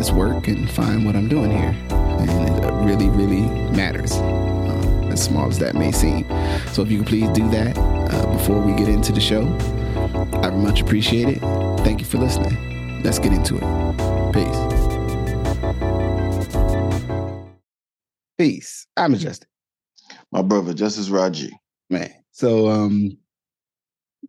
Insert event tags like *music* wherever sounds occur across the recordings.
this work and find what I'm doing here. And it really, really matters, uh, as small as that may seem. So if you could please do that uh, before we get into the show, I would much appreciate it. Thank you for listening. Let's get into it. Peace. Peace. I'm Majestic. My brother, Justice Raje. Man. So um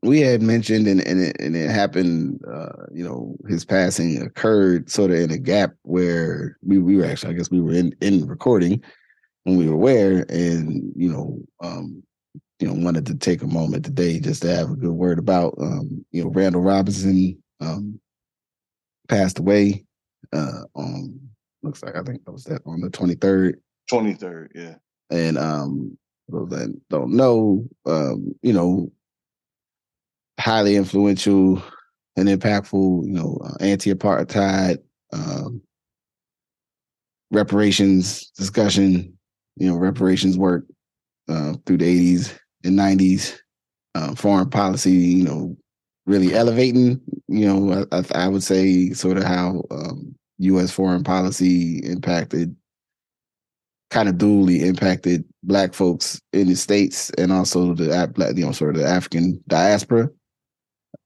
we had mentioned and, and it and it happened uh, you know, his passing occurred sort of in a gap where we, we were actually I guess we were in, in recording when we were aware and you know, um, you know, wanted to take a moment today just to have a good word about um, you know, Randall Robinson um passed away uh on looks like I think that was that on the 23rd 23rd, yeah. And um those that don't know, um, you know, highly influential and impactful, you know, uh, anti-apartheid, um, reparations discussion, you know, reparations work uh, through the 80s and 90s, uh, foreign policy, you know, really elevating, you know, I, I would say sort of how um, U.S. foreign policy impacted kind of dually impacted black folks in the states and also the you know sort of the African diaspora.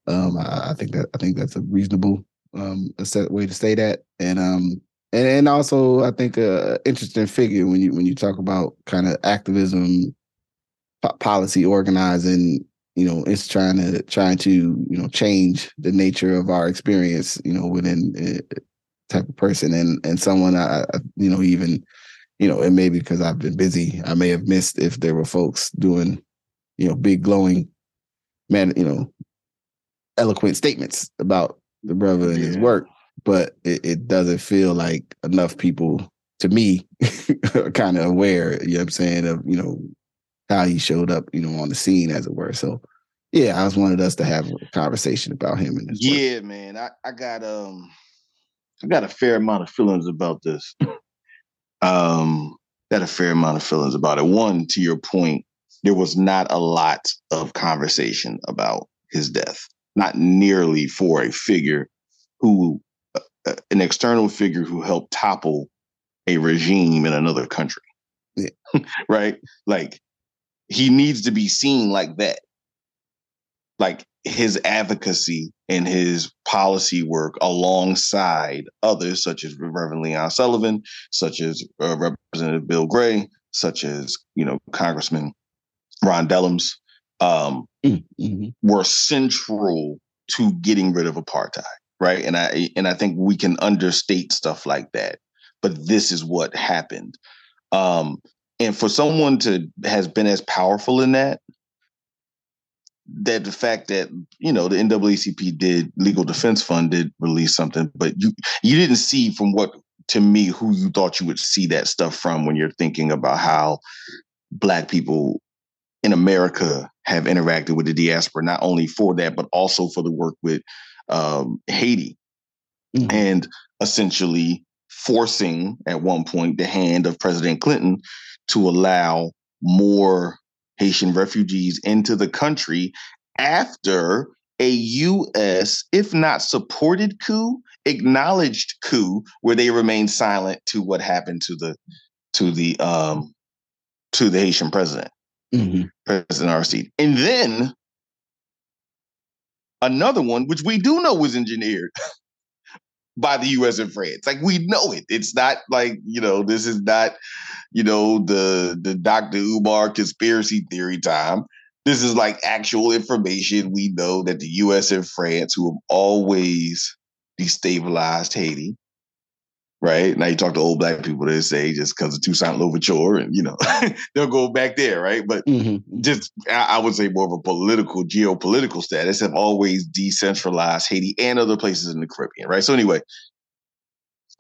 Um, I, I think that I think that's a reasonable um way to say that, and um and and also I think a interesting figure when you when you talk about kind of activism, po- policy organizing. You know, it's trying to trying to you know change the nature of our experience. You know, within a type of person and and someone I, I you know even you know, and maybe because I've been busy, I may have missed if there were folks doing, you know, big glowing, man, you know, eloquent statements about the brother and yeah. his work. But it, it, doesn't feel like enough people, to me, *laughs* are kind of aware. You know what I'm saying of you know how he showed up, you know, on the scene, as it were. So, yeah, I just wanted us to have a conversation about him and his. Yeah, work. man, I I got um, I got a fair amount of feelings about this *clears throat* um, got a fair amount of feelings about it. One, to your point, there was not a lot of conversation about his death, not nearly for a figure who, uh, uh an external figure who helped topple a regime in another country. Yeah. *laughs* right? Like, he needs to be seen like that. Like, his advocacy and his policy work alongside others, such as Reverend Leon Sullivan, such as uh, Representative Bill Gray, such as you know Congressman Ron Dellums, um, mm, mm-hmm. were central to getting rid of apartheid, right? And I and I think we can understate stuff like that, but this is what happened. Um, and for someone to has been as powerful in that that the fact that you know the NAACP did legal defense fund did release something, but you you didn't see from what to me who you thought you would see that stuff from when you're thinking about how black people in America have interacted with the diaspora, not only for that but also for the work with um, Haiti, mm-hmm. and essentially forcing at one point the hand of President Clinton to allow more Haitian refugees into the country after a U.S., if not supported coup, acknowledged coup, where they remained silent to what happened to the to the um to the Haitian president, mm-hmm. President Aristide, and then another one, which we do know was engineered *laughs* by the US and France. Like we know it. It's not like, you know, this is not, you know, the the Dr. Umar conspiracy theory time. This is like actual information. We know that the US and France, who have always destabilized Haiti, right? Now you talk to old black people, they say just because of Toussaint Louverture, and you know *laughs* they'll go back there, right? But mm-hmm. just I, would say more of a political, geopolitical status have always decentralized Haiti and other places in the Caribbean, right? So anyway,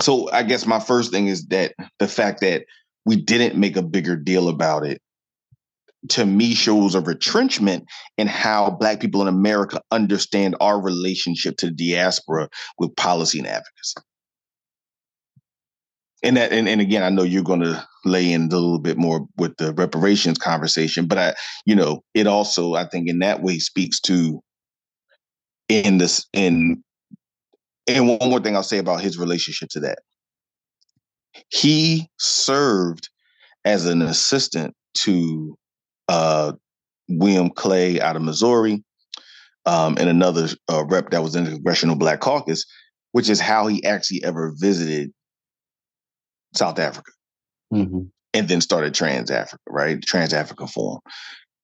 so I guess my first thing is that the fact that we didn't make a bigger deal about it to me shows a retrenchment in how black people in America understand our relationship to the diaspora with policy and advocacy. And that and, and again, I know you're gonna lay in a little bit more with the reparations conversation, but I, you know, it also, I think in that way speaks to in this in and one more thing I'll say about his relationship to that. He served as an assistant to uh, William Clay out of Missouri um, and another uh, rep that was in the Congressional Black Caucus, which is how he actually ever visited South Africa mm-hmm. and then started TransAfrica, right? TransAfrica Forum,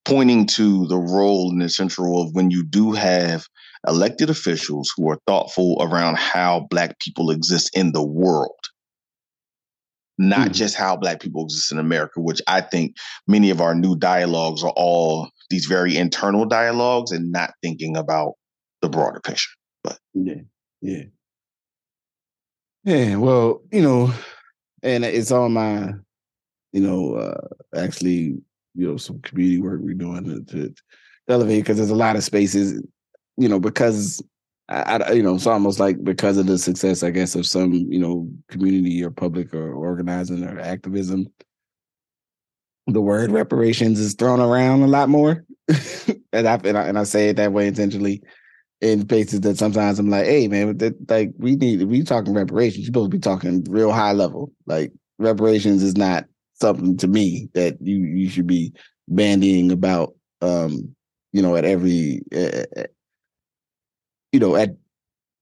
pointing to the role and the central role of when you do have elected officials who are thoughtful around how Black people exist in the world, not mm-hmm. just how Black people exist in America, which I think many of our new dialogues are all these very internal dialogues and not thinking about the broader picture. But yeah, yeah. Yeah, well, you know, and it's on my, you know, uh actually, you know, some community work we're doing to, to elevate because there's a lot of spaces you know, because I, I, you know, it's almost like because of the success, I guess, of some, you know, community or public or organizing or activism, the word reparations is thrown around a lot more, *laughs* and I and I, and I say it that way intentionally in places that sometimes I'm like, hey man, that, like we need we talking reparations, you're supposed to be talking real high level. Like reparations is not something to me that you you should be bandying about um you know at every eh, eh, eh, you know, at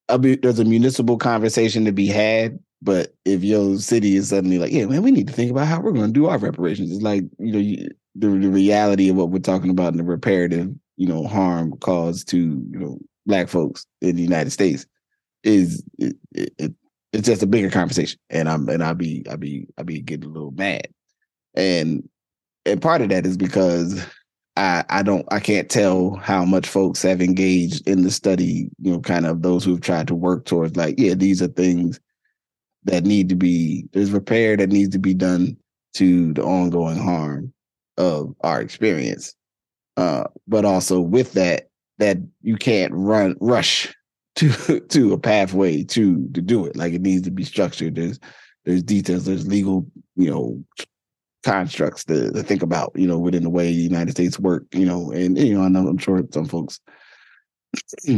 a, there's a municipal conversation to be had. But if your city is suddenly like, yeah, man, we need to think about how we're going to do our reparations. It's like, you know, you, the, the reality of what we're talking about and the reparative, you know, harm caused to, you know, black folks in the United States is it, it, it's just a bigger conversation. And I'm and I'll be I'll be I'll be getting a little mad. And and part of that is because I, I don't I can't tell how much folks have engaged in the study, you know, kind of those who've tried to work towards like, yeah, these are things that need to be there's repair that needs to be done to the ongoing harm of our experience. Uh, but also with that, that you can't run rush *laughs* to to a pathway to to do it. Like it needs to be structured. There's there's details, there's legal, you know, constructs to, to, think about, you know, within the way the United States work, you know, and you know, I know I'm sure some folks *clears throat*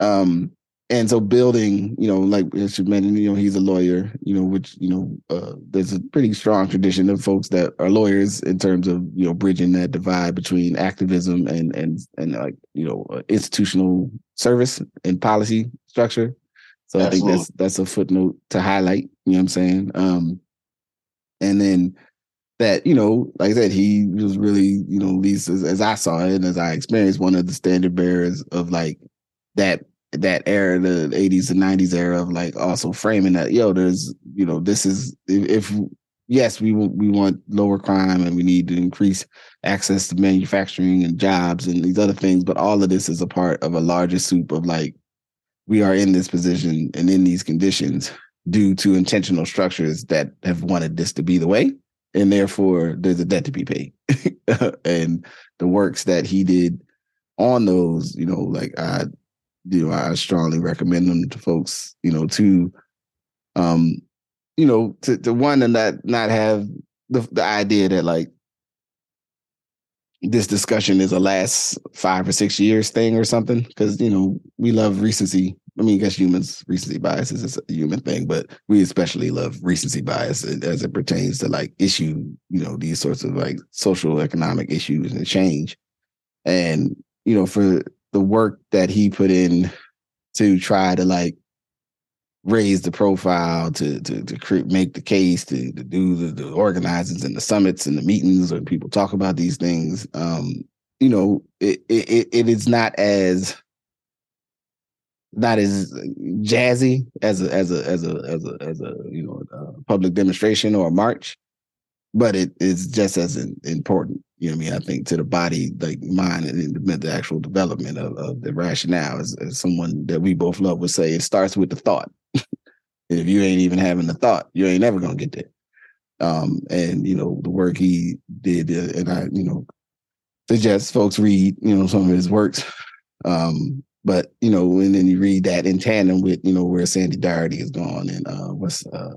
um and so building, you know, like as you mentioned, you know, he's a lawyer, you know, which, you know, uh, there's a pretty strong tradition of folks that are lawyers in terms of, you know, bridging that divide between activism and and and like, you know, uh, institutional service and policy structure. So Absolutely. I think that's that's a footnote to highlight, you know what I'm saying? Um and then that you know, like I said, he was really you know, at least as, as I saw it and as I experienced, one of the standard bearers of like that that era, the 80s and 90s era of like also framing that, yo, there's, you know, this is if, if yes, we we want lower crime and we need to increase access to manufacturing and jobs and these other things, but all of this is a part of a larger soup of like we are in this position and in these conditions due to intentional structures that have wanted this to be the way and therefore there's a debt to be paid. *laughs* and the works that he did on those, you know, like I, you know, I strongly recommend them to folks, you know, to, um, you know, to, to one and not not have the the idea that like this discussion is a last five or six years thing or something because you know we love recency I mean, I guess humans recency bias is a human thing, but we especially love recency bias as it pertains to like issue, you know, these sorts of like social economic issues and change. And, you know, for the work that he put in to try to like raise the profile, to to to create, make the case, to, to do the, the organizings and the summits and the meetings when people talk about these things, um, you know, it, it it is not as not as jazzy as a as a as a as a as a you know a public demonstration or a march, but it is just as important. You know what I mean? I think to the body, like mind, and the, actual development of, of the rationale, as, as someone that we both love would say, it starts with the thought. *laughs* If you ain't even having the thought, you ain't never gonna get there. Um, and you know the work he did, uh, and I, you know, suggest folks read, you know, some of his works. Um, but you know, and then you read that in tandem with, you know, where Sandy Darity is gone, and uh, what's uh,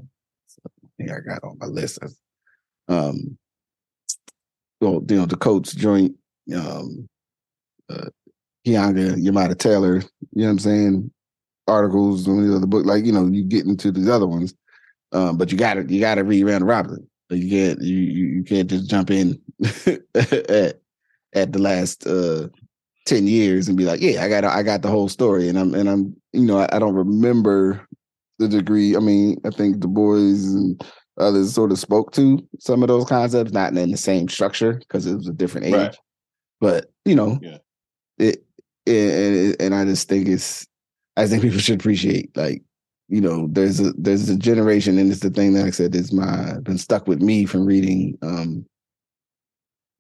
I got on my list. Um, well, you know, the Coates joint, um, uh, Keeanga Yamahtta Taylor, you know what I'm saying? Articles, of the other book, like you know, you get into these other ones, um, but you got to you got to read Randall Robinson. You can't you you can't just jump in *laughs* at at the last uh 10 years and be like, yeah, I got I got the whole story. And I'm and I'm, you know, I, I don't remember the degree. I mean, I think Du Bois and others sort of spoke to some of those concepts, not in the same structure because it was a different age. Right. But you know, yeah. it, it, and I just think it's I think people should appreciate like you know there's a there's a generation and it's the thing that I said is my been stuck with me from reading um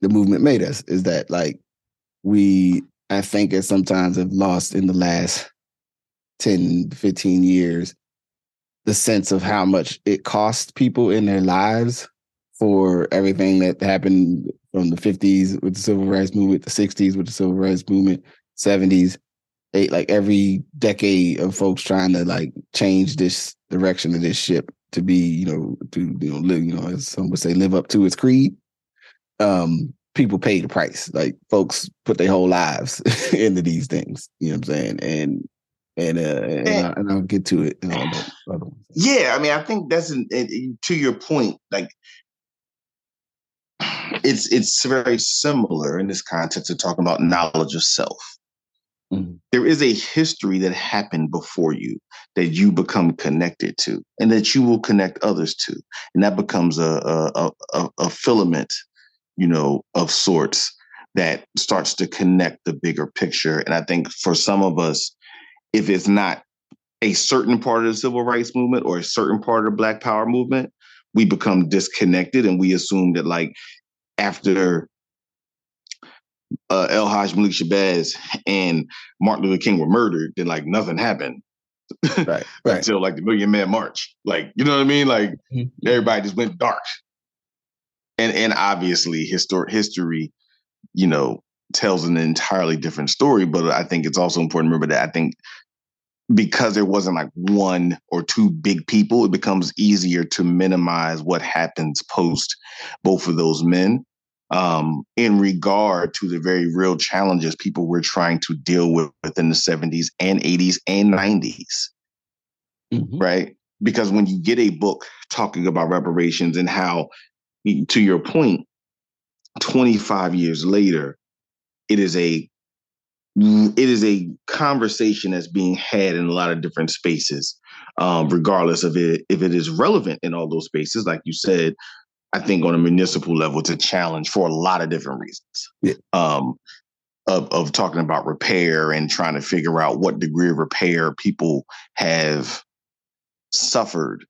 the movement made us is that like we I think at sometimes have lost in the last 10 15 years the sense of how much it cost people in their lives for everything that happened from the 50s with the civil rights movement, the 60s with the civil rights movement, 70s, eight, like every decade of folks trying to like change this direction of this ship to be, you know, to you know live, you know, as some would say, live up to its creed. Um, people pay the price. Like folks put their whole lives *laughs* into these things. You know what I'm saying? And and uh, and, I, and I'll get to it. Yeah, I mean, I think that's an, to your point. Like, it's it's very similar in this context of talking about knowledge of self. Mm-hmm. There is a history that happened before you that you become connected to, and that you will connect others to, and that becomes a a, a, a filament, you know, of sorts that starts to connect the bigger picture. And I think for some of us, if it's not a certain part of the civil rights movement or a certain part of the Black Power movement, we become disconnected and we assume that like after uh, El Hajj Malik Shabazz and Martin Luther King were murdered, then like nothing happened. Right, *laughs* right. Until like the Million Man March. Like, you know what I mean? Like mm-hmm. everybody just went dark. And and obviously historic history, you know, tells an entirely different story. But I think it's also important to remember that I think because there wasn't like one or two big people, it becomes easier to minimize what happens post both of those men um, in regard to the very real challenges people were trying to deal with within the 70s and 80s and 90s. Mm-hmm. Right? Because when you get a book talking about reparations and how, to your point, 25 years later, it is a it is a conversation that's being had in a lot of different spaces, um, regardless of it if it is relevant in all those spaces. Like you said, I think on a municipal level, it's a challenge for a lot of different reasons. Yeah. Um, of, of talking about repair and trying to figure out what degree of repair people have suffered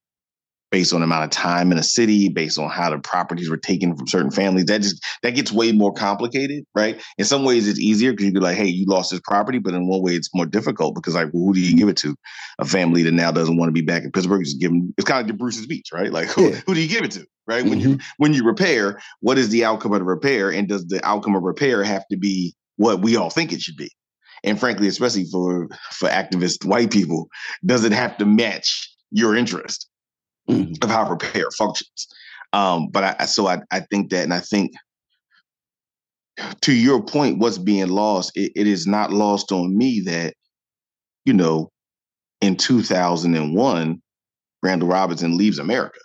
based on the amount of time in a city, based on how the properties were taken from certain families. That just that gets way more complicated, right? In some ways, it's easier because you'd be like, "Hey, you lost this property," but in one way, it's more difficult because, like, well, who do you give it to? A family that now doesn't want to be back in Pittsburgh. Just give them. It's kind of like the Bruce's Beach, right? Like, who, yeah. who do you give it to? Right? Mm-hmm. When you when you repair, what is the outcome of the repair, and does the outcome of repair have to be what we all think it should be? And frankly, especially for for activist white people, does it have to match your interest? Mm-hmm. of how repair functions. Um, but I, so I, I think that, and I think to your point, what's being lost, it, it is not lost on me that, you know, in 2001, Randall Robinson leaves America.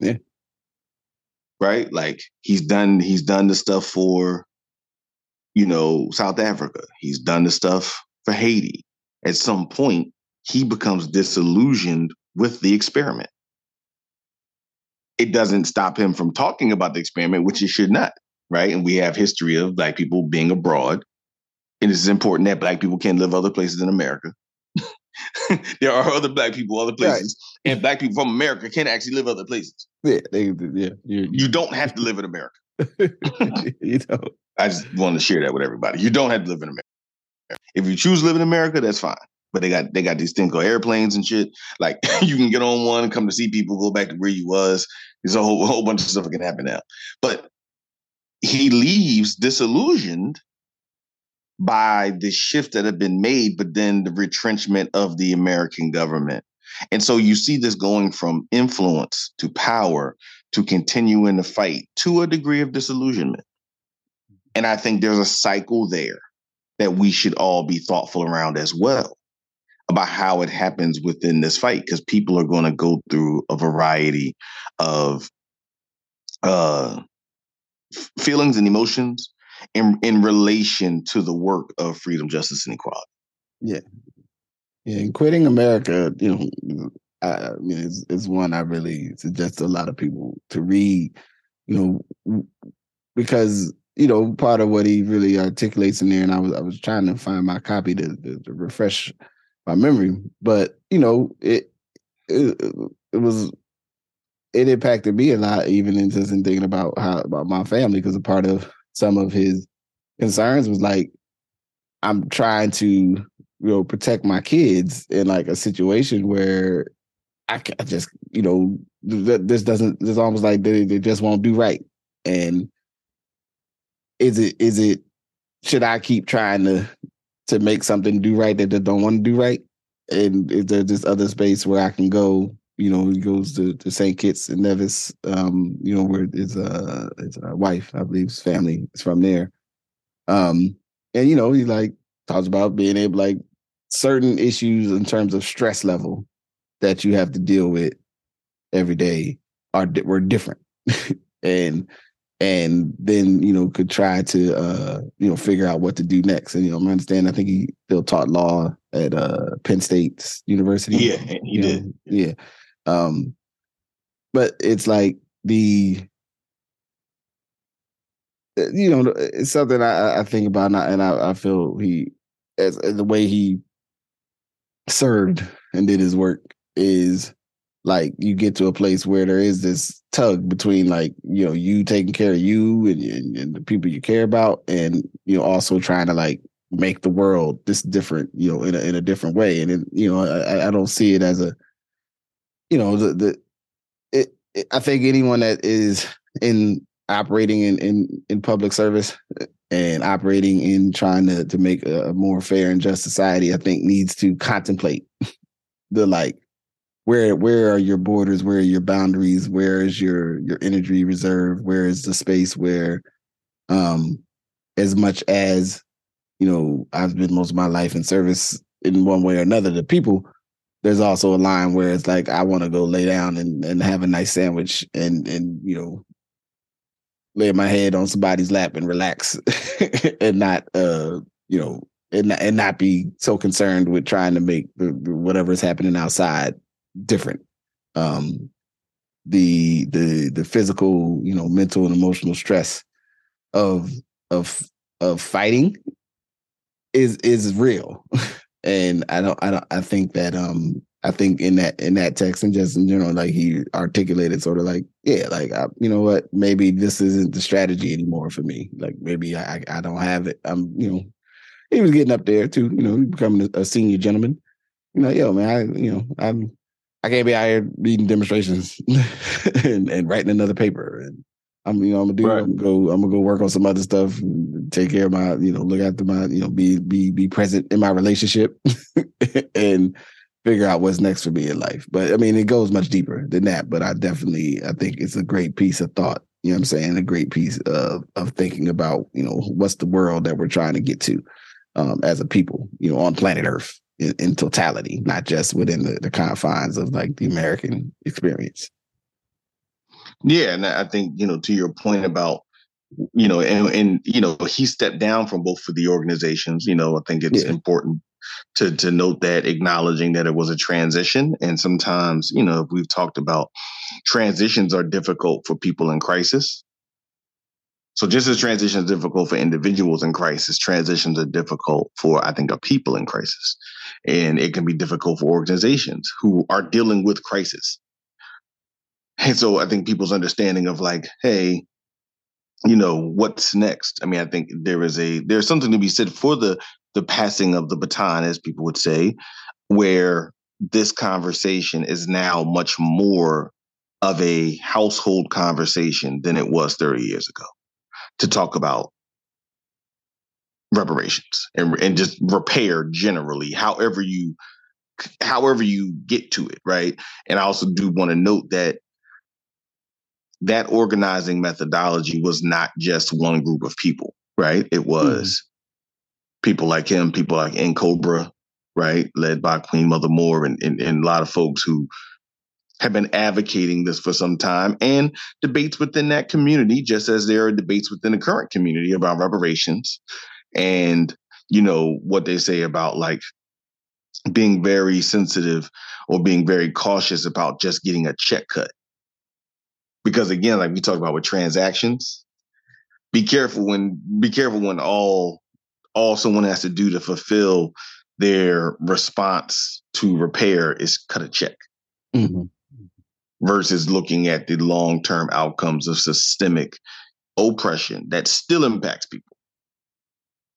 Yeah. Right? Like he's done, he's done the stuff for, you know, South Africa. He's done the stuff for Haiti. At some point, he becomes disillusioned with the experiment it doesn't stop him from talking about the experiment, which it should not, right? And we have history of black people being abroad. And it's important that black people can live other places in America. *laughs* there are other black people other places, right. and black people from America can actually live other places. Yeah, they, yeah. you you don't have to live in America. *laughs* you know, I just want to share that with everybody. You don't have to live in America. If you choose to live in America, that's fine. but they got they got these things called airplanes and shit. Like *laughs* you can get on one, come to see people, go back to where you was. There's a whole, *laughs* whole bunch of stuff that can happen now. But he leaves disillusioned by the shift that had been made, but then the retrenchment of the American government. And so you see this going from influence to power to continuing the fight to a degree of disillusionment. And I think there's a cycle there that we should all be thoughtful around as well about how it happens within this fight because people are going to go through a variety of uh, feelings and emotions in in relation to the work of freedom, justice, and equality. Yeah, yeah. And quitting America, you know, I, mean, it's, it's one I really suggest a lot of people to read. You know, because you know part of what he really articulates in there, and I was I was trying to find my copy to, to, to refresh my memory, but you know, it it, it was it impacted me a lot, even in just in thinking about how about my family, because a part of some of his concerns was like, I'm trying to, you know, protect my kids in like a situation where I, I just, you know, this doesn't, this almost like they, they just won't do right. And is it, is it, should I keep trying to, to make something do right that they don't want to do right? And is there this other space where I can go you know, he goes to, to St. Kitts and Nevis, um, you know, where his uh his uh, wife, I believe his family is from there. Um, and you know, he like talks about being able like certain issues in terms of stress level that you have to deal with every day are were different. *laughs* and and then you know could try to uh you know figure out what to do next. And you know I understand I think he still taught law at uh Penn State University. Yeah he did. know? yeah. Um, but it's like the uh, you know it's something I, I think about and I, and I, I feel he as, as the way he served and did his work is like you get to a place where there is this tug between like you know you taking care of you and, and, and, the people you care about and you know also trying to like make the world this different you know in a, in a different way. And it, you know I, I don't see it as a you know the the it, it, I think anyone that is in operating in, in in public service and operating in trying to to make a more fair and just society, I think needs to contemplate *laughs* the like where where are your borders, where are your boundaries, where is your your energy reserve, where is the space where um as much as you know I've been most of my life in service in one way or another to people there's also a line where it's like I want to go lay down and, and have a nice sandwich and and you know lay my head on somebody's lap and relax *laughs* and not uh you know and and not be so concerned with trying to make the, whatever is happening outside different um the the the physical you know mental and emotional stress of of of fighting is is real *laughs* and I don't, I don't, I think that, um, I think in that in that text and just in general, like he articulated, sort of like, yeah, like I, you know what, maybe this isn't the strategy anymore for me. Like maybe I, I don't have it. I'm, you know, he was getting up there too. You know, becoming a, a senior gentleman. You know, yo, man, I, you know, I'm, I can't be out here reading demonstrations *laughs* and, and writing another paper and I'm you know I'm gonna do right. I'm gonna go I'm gonna go work on some other stuff, take care of my you know look after my you know be be be present in my relationship *laughs* and figure out what's next for me in life. But I mean it goes much deeper than that. But I definitely I think it's a great piece of thought. You know what I'm saying? A great piece of of thinking about you know what's the world that we're trying to get to um, as a people you know on planet Earth in, in totality, not just within the, the confines of like the American experience. Yeah, and I think you know to your point about you know, and, and you know he stepped down from both of the organizations. You know, I think it's yeah. important to to note that acknowledging that it was a transition, and sometimes you know we've talked about transitions are difficult for people in crisis. So just as transitions difficult for individuals in crisis, transitions are difficult for I think our people in crisis, and it can be difficult for organizations who are dealing with crisis. And so I think people's understanding of like, hey, you know, what's next? I mean, I think there is a there's something to be said for the the passing of the baton, as people would say, where this conversation is now much more of a household conversation than it was 30 years ago to talk about reparations and, and just repair generally, however you however you get to it, right? And I also do want to note that that organizing methodology was not just one group of people, right? It hmm. was mm. people like him, people like N'COBRA, right, led by Queen Mother Moore, and, and, and a lot of folks who have been advocating this for some time, and debates within that community, just as there are debates within the current community about reparations and you know what they say about like being very sensitive or being very cautious about just getting a check cut. Because again, like we talk about with transactions, be careful when be careful when all all someone has to do to fulfill their response to repair is cut a check. Mm-hmm. Versus looking at the long term outcomes of systemic oppression that still impacts people.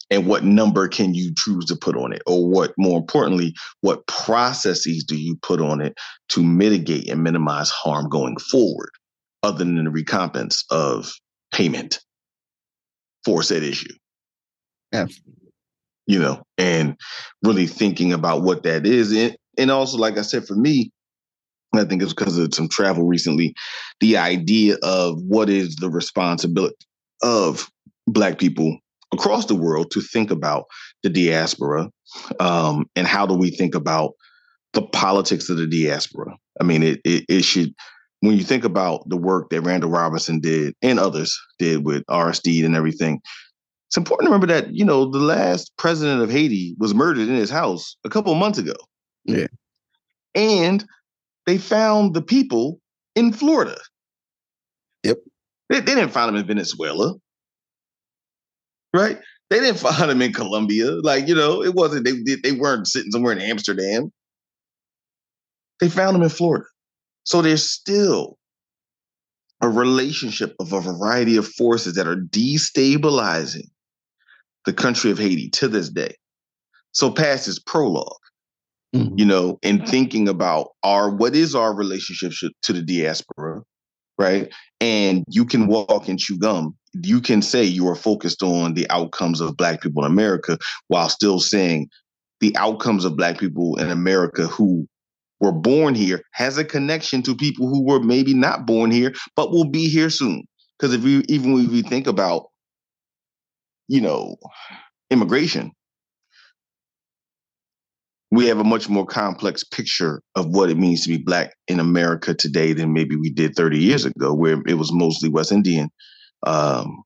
And what number can you choose to put on it? Or what more importantly what processes do you put on it to mitigate and minimize harm going forward other than the recompense of payment for said issue? Yeah. You know and really thinking about what that is. And, and also like i said for me I think it's because of some travel recently. The idea of what is the responsibility of Black people across the world to think about the diaspora um, and how do we think about the politics of the diaspora. I mean, it, it, it should when you think about the work that Randall Robinson did and others did with Aristide and everything, it's important to remember that you know the last president of Haiti was murdered in his house a couple of months ago. Yeah, and they found the people in Florida. Yep, they, they didn't find them in Venezuela right? They didn't *laughs* find them in Colombia. Like, you know, it wasn't they they weren't sitting somewhere in Amsterdam. They found them in Florida. So there's still a relationship of a variety of forces that are destabilizing the country of Haiti to this day. So past is prologue, mm-hmm. you know, and thinking about our what is our relationship to the diaspora, right? And you can walk and chew gum you can say you are focused on the outcomes of black people in America while still saying the outcomes of black people in America who were born here has a connection to people who were maybe not born here but will be here soon. Because if you even if you think about, you know, immigration, we have a much more complex picture of what it means to be black in America today than maybe we did 30 years ago, where it was mostly West Indian um,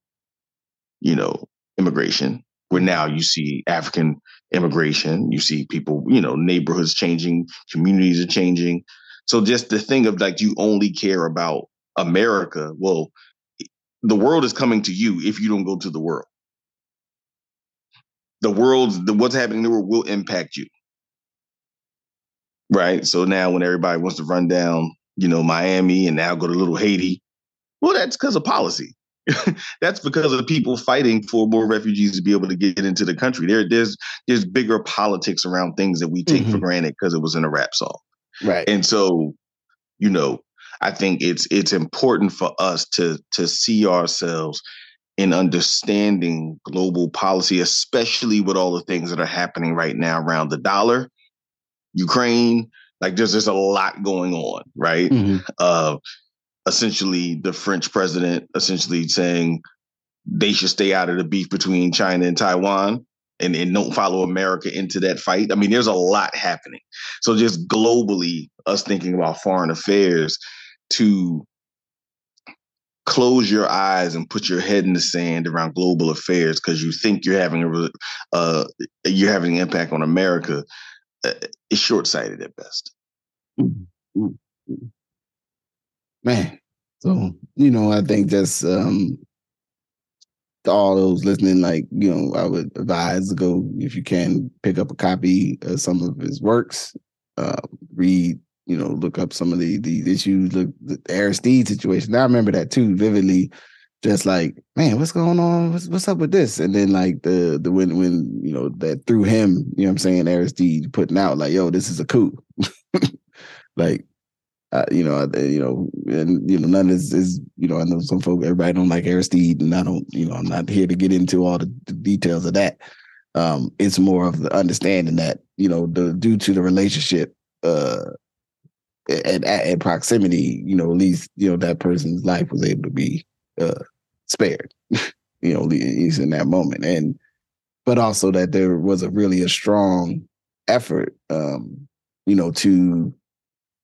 you know, immigration, where now you see African immigration, you see people, you know, neighborhoods changing, communities are changing. So just the thing of like you only care about America, well, the world is coming to you if you don't go to the world. The world's the what's happening in the world will impact you. Right. So now when everybody wants to run down, you know, Miami and now go to little Haiti, well, that's because of policy. *laughs* that's because of the people fighting for more refugees to be able to get into the country. There, there's there's bigger politics around things that we take mm-hmm. for granted because it was in a rap song, right? And so, you know, I think it's it's important for us to to see ourselves in understanding global policy, especially with all the things that are happening right now around the dollar, Ukraine. Like there's there's a lot going on, right? Mm-hmm. Uh, essentially the French president essentially saying they should stay out of the beef between China and Taiwan and, and don't follow America into that fight. I mean, there's a lot happening. So just globally, us thinking about foreign affairs to close your eyes and put your head in the sand around global affairs because you think you're having a uh, you're having an impact on America uh, is short sighted at best. Mm-hmm. mm-hmm man. So you know, I think just um, to all those listening, like you know, I would advise to go if you can pick up a copy of some of his works, uh, read, you know, look up some of the the issues, look the Aristide situation. I remember that too vividly. Just like, man, what's going on? What's, what's up with this? And then like the the when when you know that through him, you know what I'm saying, Aristide putting out like, yo, this is a coup. *laughs* like uh, you know, you know, and you know, none is is you know, I know some folk, everybody don't like Aristide, and I don't, you know, I'm not here to get into all the, the details of that. Um, it's more of the understanding that you know, the due to the relationship, uh, and, and proximity, you know, at least you know that person's life was able to be uh spared, *laughs* you know, least in that moment, and but also that there was a really a strong effort, um, you know, to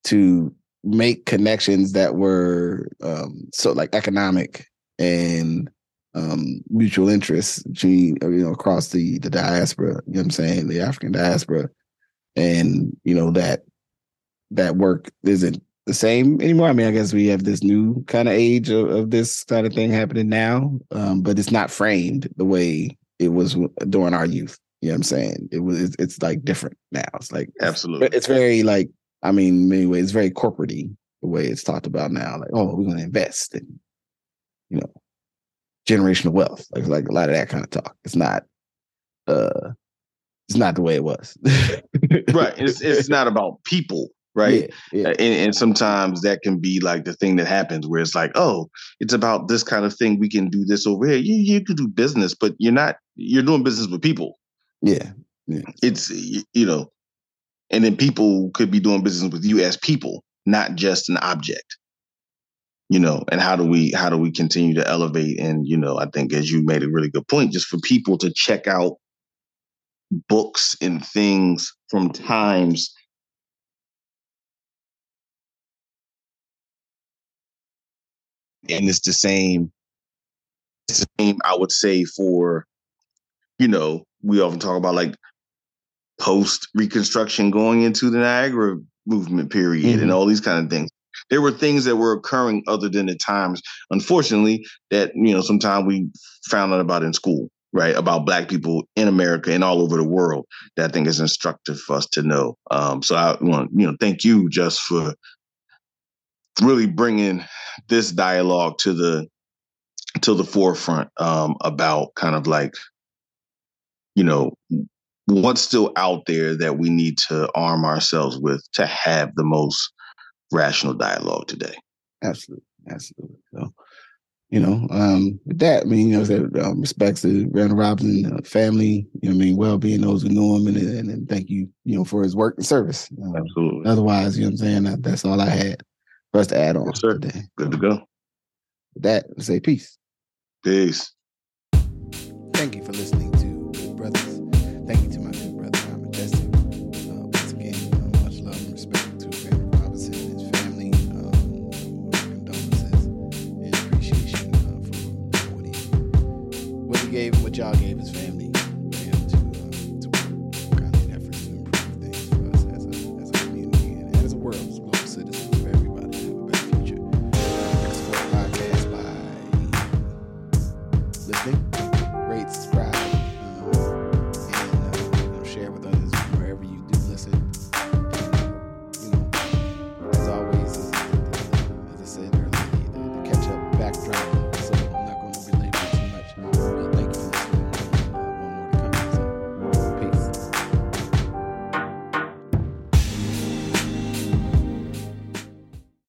to make connections that were um, so like economic and um, mutual interests between you know across the the diaspora. You know what I'm saying? The African diaspora, and you know that that work isn't the same anymore. I mean, I guess we have this new kind of age of, of this kind of thing happening now, um, but it's not framed the way it was during our youth. You know what I'm saying? It was it's, it's like different now. It's like absolutely. It's very like I mean, many ways, it's very corporate the way it's talked about now. Like, oh, we're going to invest in, you know, generational wealth. Like, like a lot of that kind of talk. It's not, uh, it's not the way it was. *laughs* right. It's it's not about people, right? Yeah, yeah. And, and, sometimes that can be like the thing that happens where it's like, oh, it's about this kind of thing. We can do this over here. You you can do business, but you're not. You're doing business with people. Yeah. yeah. It's you know and then people could be doing business with you as people, not just an object. You know, and how do we how do we continue to elevate? And you know, I think as you made a really good point, just for people to check out books and things from times and it's the same it's the same i would say for you know we often talk about like post Reconstruction going into the Niagara movement period mm-hmm. and all these kind of things. There were things that were occurring other than the times, unfortunately, that you know sometimes we found out about in school, right? About Black people in America and all over the world. That I think is instructive for us to know. Um, so I want you know thank you just for really bringing this dialogue to the to the forefront um, about kind of like you know what's still out there that we need to arm ourselves with to have the most rational dialogue today. Absolutely, absolutely. So, you know, um, with that, I mean, you know, that um, respects to Randall Robinson uh, family. You know, I mean, well being those who knew him, and, and, and thank you, you know, for his work and service. Um, absolutely. Otherwise, you know, what I'm saying that, that's all I had for us to add on yes, sir. today. Good to go. With that, say peace. Peace. Thank you for listening to Brothers.